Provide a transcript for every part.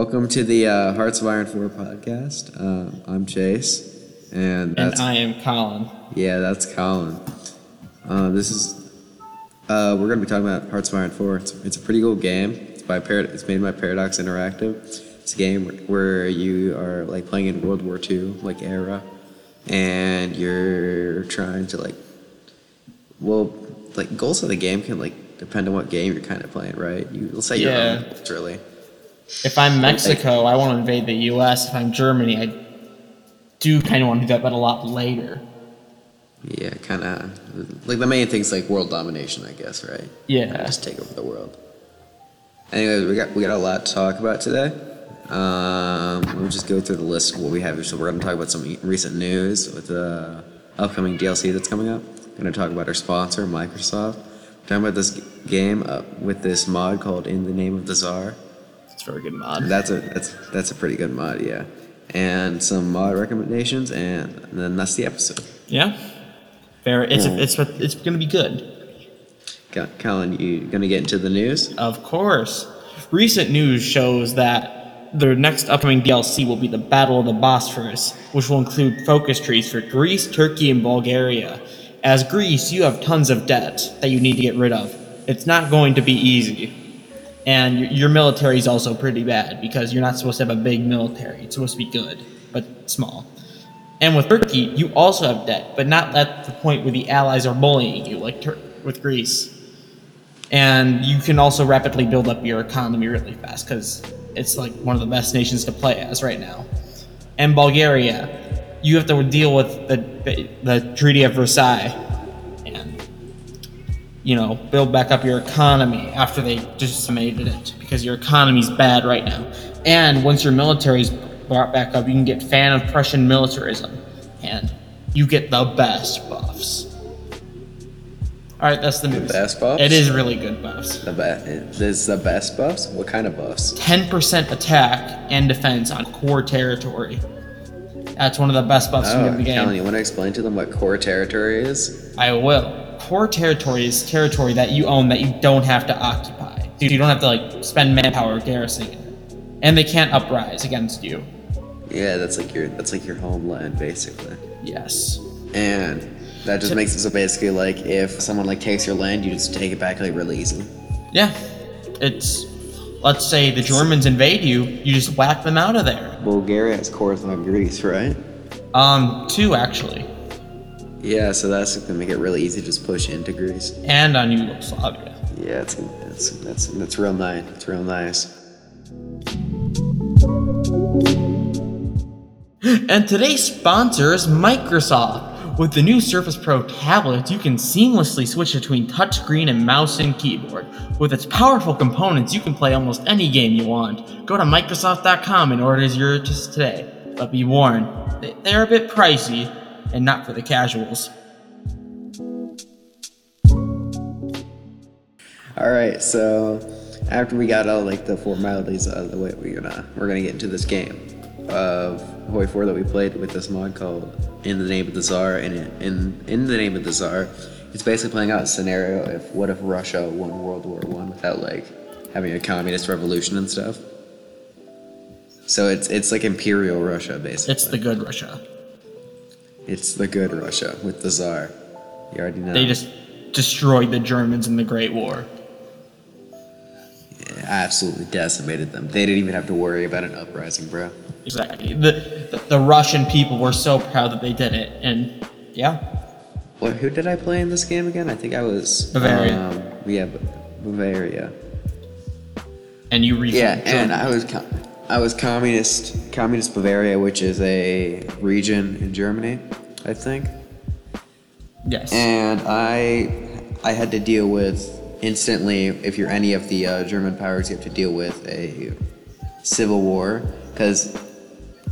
welcome to the uh, Hearts of Iron 4 podcast. Uh, I'm Chase, and And I am Colin. yeah, that's Colin. Uh, this is uh, we're gonna be talking about Hearts of Iron 4. It's, it's a pretty cool game. It's by Parad- It's made by Paradox Interactive. It's a game where, you are like playing in World War II like era, and you're trying to like well like goals of the game can like depend on what game you're kind of playing, right? You will say your Yeah. own, literally. If I'm Mexico, I want to invade the U.S. If I'm Germany, I do kind of want to do that, but a lot later. Yeah, kind of. Like the main thing's like world domination, I guess, right? Yeah. Just take over the world. Anyways, we got we got a lot to talk about today. Um, we'll just go through the list of what we have. here. So we're going to talk about some recent news with the upcoming DLC that's coming up. We're going to talk about our sponsor, Microsoft. We're talking about this game uh, with this mod called "In the Name of the Tsar." It's a very good mod. That's a that's that's a pretty good mod, yeah. And some mod recommendations, and then that's the episode. Yeah. Very. It's Yeah. it's it's going to be good. Colin, you gonna get into the news? Of course. Recent news shows that the next upcoming DLC will be the Battle of the Bosphorus, which will include focus trees for Greece, Turkey, and Bulgaria. As Greece, you have tons of debt that you need to get rid of. It's not going to be easy. And your- military is also pretty bad because you're not supposed to have a big military. It's supposed to be good, but small. And with Turkey, you also have debt, but not at the point where the allies are bullying you, like Tur- with Greece and you can also rapidly build up your economy really fast because it's like one of the best nations to play as right now. And Bulgaria, you have to deal with the the Treaty of Versailles you know build back up your economy after they decimated it because your economy's bad right now. And once your military's brought back up, you can get fan of Prussian militarism, and you get the best buffs. All right, that's the news. best buffs? It is really good buffs. The best. Is the best buffs? What kind of buffs? 10% attack and defense on core territory. That's one of the best buffs Oh, in the game. Colin, you want to explain to them what core territory is? I will. Core territory is territory that you own that you don't have to occupy. Dude, you don't have to like spend manpower garrisoning it. And they can't uprise against you. Yeah, that's like your that's like your homeland basically. Yes. And that just makes it so basically like if someone like takes your land, you just take it back like really easily. Yeah. It's let's say the Germans invade you, you just whack them out of there. Bulgaria has cores on Greece, right? Um, two actually. Yeah, so that's gonna make it really easy to just push into Greece. And on Yugoslavia. Yeah, it's it's that's that's real nice. It's real nice. And today's sponsor is Microsoft. With the new Surface Pro tablet, you can seamlessly switch between touchscreen and mouse and keyboard. With its powerful components, you can play almost any game you want. Go to Microsoft.com and order yours today. But be warned, they- they're a bit pricey and not for the casuals. All right, so after we got all like the formalities out of the way, we're gonna we're gonna get into this game of Hoi 4 that we played with this mod called "In the Name of the Tsar." And in in, in the name of the Tsar, it's basically playing out a scenario if what if Russia won World War One without like having a communist revolution and stuff. So it's it's like Imperial Russia basically. It's the good Russia. It's the good Russia with the Tsar. You already know. They just destroyed the Germans in the Great War. absolutely decimated them. They didn't even have to worry about an uprising, bro. Exactly. The, the, the Russian people were so proud that they did it. And yeah, What? Who did I play in this game again? I think I was Bavaria. Um, yeah, B- Bavaria. and you refilled Yeah, and I was com- I was communist communist Bavaria, which is a region in Germany, I think. Yes. And I I had to deal with instantly if you're any of the uh, German powers, you have to deal with a civil war because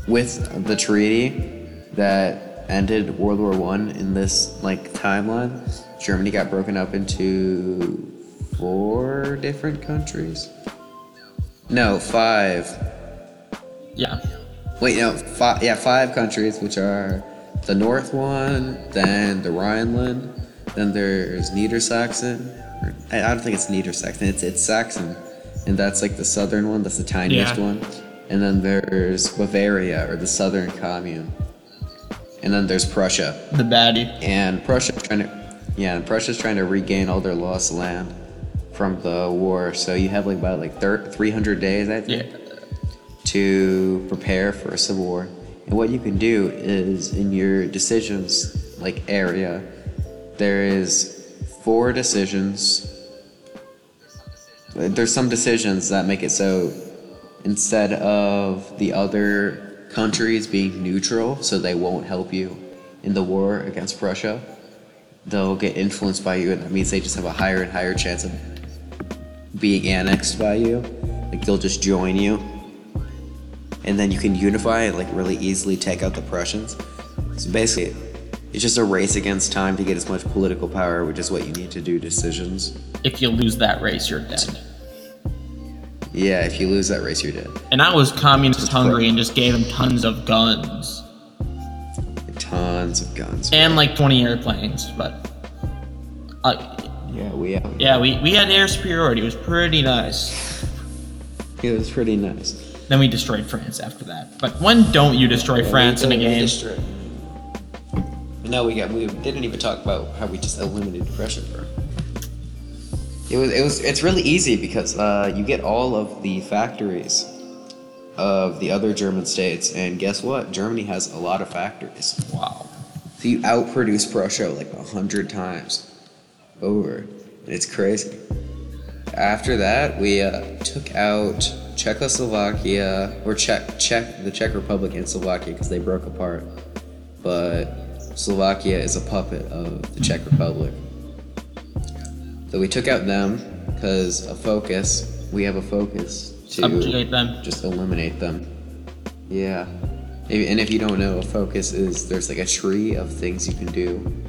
with the treaty that ended World War One in this like timeline, Germany got broken up into four different countries. No, five. yeah. Wait, no, five. Yeah, five countries, which are the North one, then the Rhineland, then there's Niedersachsen. Or, I don't think it's Niedersachsen. It's it's Saxon, and that's like the southern one. That's the tiniest Yeah. one. and then there's Bavaria or the Southern Commune, and then there's Prussia. The baddie. And Prussia's trying to, yeah, and Prussia's trying to regain all their lost land from the war. So you have like about like thir- 300 days, I think, Yeah. to prepare for a civil war. And what you can do is in your decisions like area, there is four decisions. There's some decisions that make it so instead of the other countries being neutral, so they won't help you in the war against Prussia, they'll get influenced by you, and that means they just have a higher and higher chance of being annexed by you. Like they'll just join you, and then you can unify and like really easily take out the Prussians. So basically, it's just a race against time to get as much political power, which is what you need to do decisions. If you lose that race, you're dead. Yeah, if you lose that race, you're dead. And I was communist Hungary and just gave him tons of guns Tons of guns. and like 20 airplanes. But uh, Yeah, we yeah, we, we had air superiority. It was pretty nice. It was pretty nice. Then we destroyed France after that. But when don't you destroy France in a game? No, we got. We didn't even talk about how we just eliminated Prussia, bro. It was. It was. It's really easy because uh, you get all of the factories of the other German states, and guess what? Germany has a lot of factories. Wow. So you outproduce Prussia like a hundred times over. And it's crazy. After that, we uh, took out Czechoslovakia or Czech, Czech, the Czech Republic and Slovakia because they broke apart. But Slovakia is a puppet of the Czech Republic. So we took out them because a focus. We have a focus to them. just eliminate them. Yeah. And if you don't know, a focus is there's like a tree of things you can do.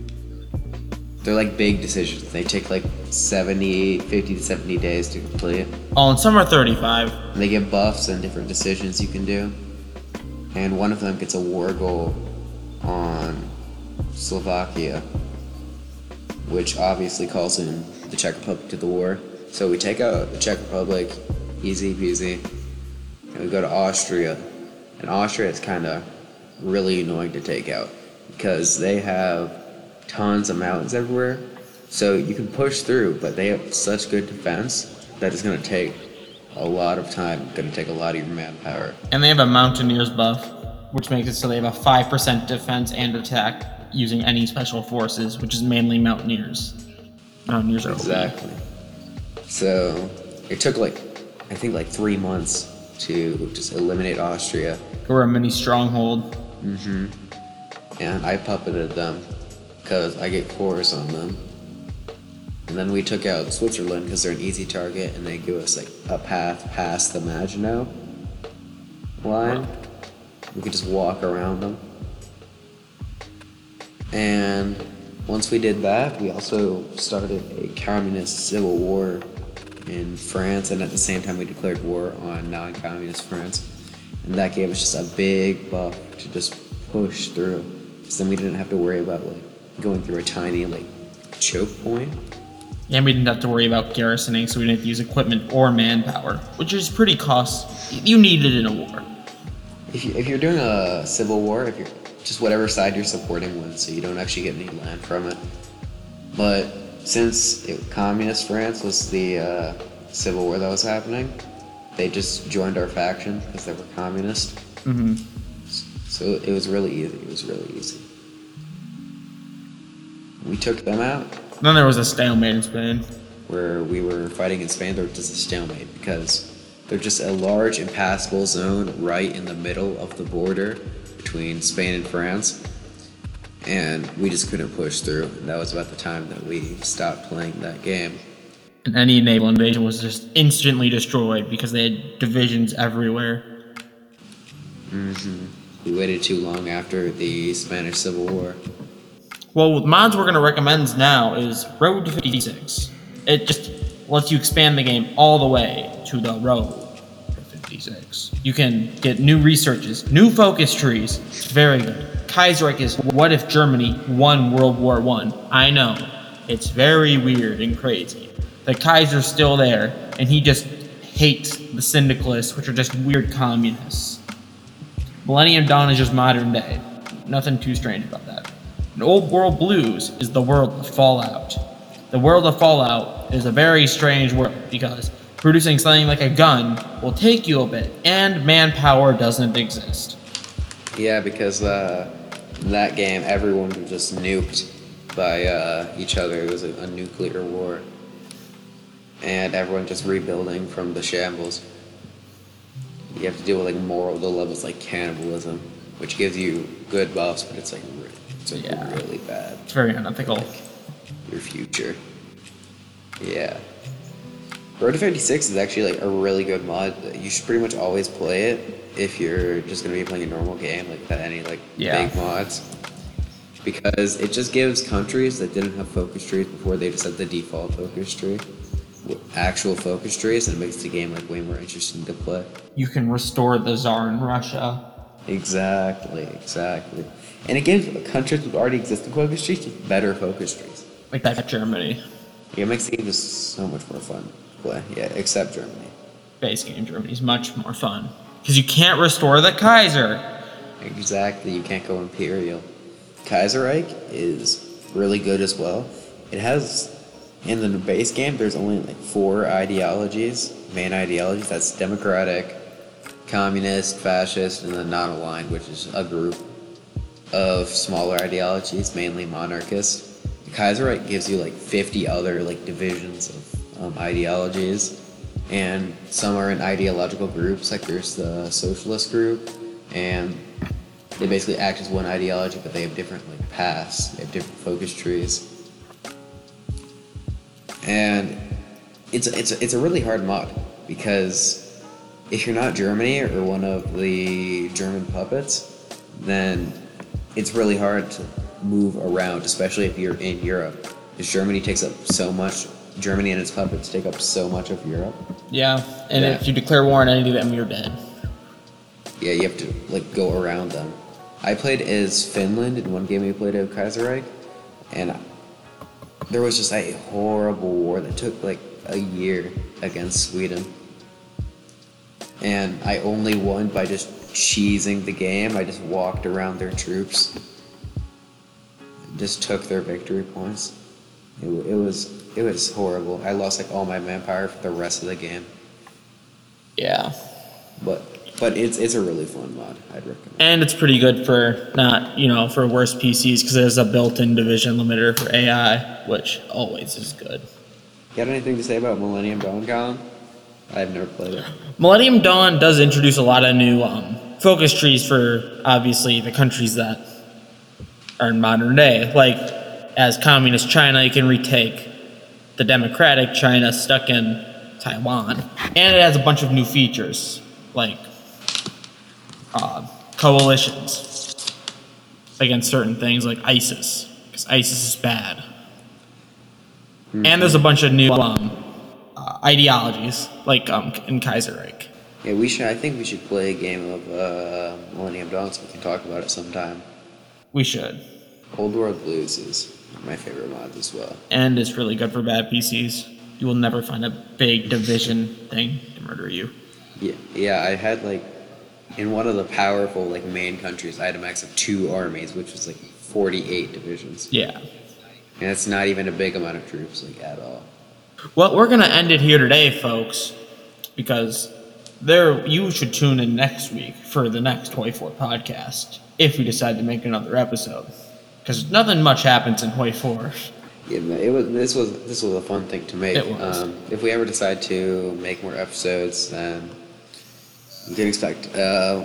They're like big decisions. They take like 70, 50 to 70 days to complete. Oh, and some are 35. And they give buffs and different decisions you can do. And one of them gets a war goal on Slovakia, which obviously calls in the Czech Republic to the war. So we take out the Czech Republic, easy peasy, and we go to Austria. And Austria is kind of really annoying to take out because they have tons of mountains everywhere. So you can push through, but they have such good defense that it's going to take a lot of time, going to take a lot of your manpower. And they have a Mountaineers buff, which makes it so they have a 5% defense and attack using any special forces, which is mainly Mountaineers. Mountaineers are. Exactly. So it took like, I think like three months to just eliminate Austria. We're a mini stronghold. Mm-hmm. and I puppeted them because I get cores on them. And then we took out Switzerland because they're an easy target and they give us like a path past the Maginot line. We could just walk around them. And once we did that, we also started a communist civil war in France, and at the same time, we declared war on non communist France. And that gave us just a big buff to just push through. So then we didn't have to worry about like going through a tiny like choke point. And we didn't have to worry about garrisoning, so we didn't have to use equipment or manpower, which is pretty cost. You need it in a war. If, you, if you're doing a civil war, if you're just whatever side you're supporting wins, so you don't actually get any land from it. But since it, communist France was the uh, civil war that was happening, they just joined our faction because they were communist. hmm So it was really easy. It was really easy. We took them out Then there was a stalemate in Spain. where we were fighting in Spain. There was just a stalemate because they're just a large impassable zone right in the middle of the border between Spain and France. And we just couldn't push through. And that was about the time that we stopped playing that game. And any naval invasion was just instantly destroyed because they had divisions everywhere. Mm-hmm. We waited too long after the Spanish Civil War. Well, mods we're going to recommend now is Road to 56. It just lets you expand the game all the way to the road to 56. You can get new researches, new focus trees. It's very good. Kaiserreich is what if Germany won World War One? I know. It's very weird and crazy. The Kaiser's still there, and he just hates the Syndicalists, which are just weird communists. Millennium Dawn is just modern day. Nothing too strange about that. And Old World Blues is the world of Fallout. The world of Fallout is a very strange world because producing something like a gun will take you a bit, and manpower doesn't exist. Yeah, because uh, in that game, everyone was just nuked by uh, each other. It was a, a nuclear war. And everyone just rebuilding from the shambles. You have to deal with like moral dilemmas like cannibalism, which gives you good buffs, but it's like like Yeah. really bad. It's very unethical. Your future. Yeah. Road to 56 is actually like a really good mod. You should pretty much always play it if you're just gonna be playing a normal game, like without any like Yeah. big mods. Because it just gives countries that didn't have focus trees before they just had the default focus tree, actual focus trees, and it makes the game like way more interesting to play. You can restore the Tsar in Russia. Exactly, exactly. And it gives countries with already existing focus trees just better focus trees. Like that Germany. Yeah, it makes the game just so much more fun to play. Yeah, except Germany. Base game Germany's much more fun. Because you can't restore the Kaiser. Exactly, you can't go Imperial. Kaiserreich is really good as well. It has, in the base game, there's only like four ideologies, main ideologies. That's democratic, communist, fascist, and the non-aligned, which is a group of smaller ideologies, mainly monarchist. Kaiserreich gives you like 50 other like divisions of um, ideologies, and some are in ideological groups. Like there's the socialist group, and they basically act as one ideology, but they have different like paths. They have different focus trees, and it's it's it's a really hard mod because if you're not Germany or one of the German puppets, then it's really hard to move around, especially if you're in Europe. Because Germany takes up so much. Germany and its puppets take up so much of Europe. Yeah. And Yeah. if you declare war on any of them, you're dead. Yeah, you have to like go around them. I played as Finland in one game we played as Kaiserreich, and there was just a horrible war that took like a year against Sweden. And I only won by just cheesing the game. I just walked around their troops, just took their victory points. It, it was it was horrible. I lost like all my manpower for the rest of the game. Yeah. But but it's it's a really fun mod. I'd recommend. And it's pretty good for not, you know, for worse PCs because there's a built-in division limiter for AI, which always is good. You Got anything to say about Millennium Dawn Colin? I've never played it. Millennium Dawn does introduce a lot of new um, focus trees for obviously the countries that are in modern day. Like, as communist China, you can retake the democratic China stuck in Taiwan. And it has a bunch of new features, like uh, coalitions against certain things, like ISIS, because ISIS is bad. And there's a bunch of new um, uh, ideologies, like um, in Kaiserreich. Yeah, we should. I think we should play a game of uh, Millennium Dawn so we can talk about it sometime. We should. Old World Blues is my favorite mod as well. And it's really good for bad PCs. You will never find a big division thing to murder you. Yeah, yeah. I had like in one of the powerful like main countries, I had a max of two armies, which was like forty-eight divisions, Yeah. and it's not even a big amount of troops like at all. Well, we're gonna end it here today, folks, because there you should tune in next week for the next Hoi Four podcast if we decide to make another episode. Because nothing much happens in Hoi Four. Yeah, it was. This was this was a fun thing to make. It was. Um, if we ever decide to make more episodes, then you can expect uh,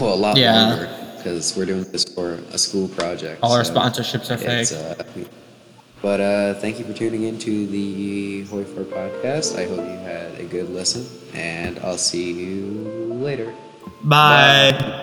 well a lot Yeah. longer because we're doing this for a school project. All our sponsorships are fake. uh, but uh, thank you for tuning in to the Hoi 4 podcast. I hope you had a good listen, and I'll see you later. Bye.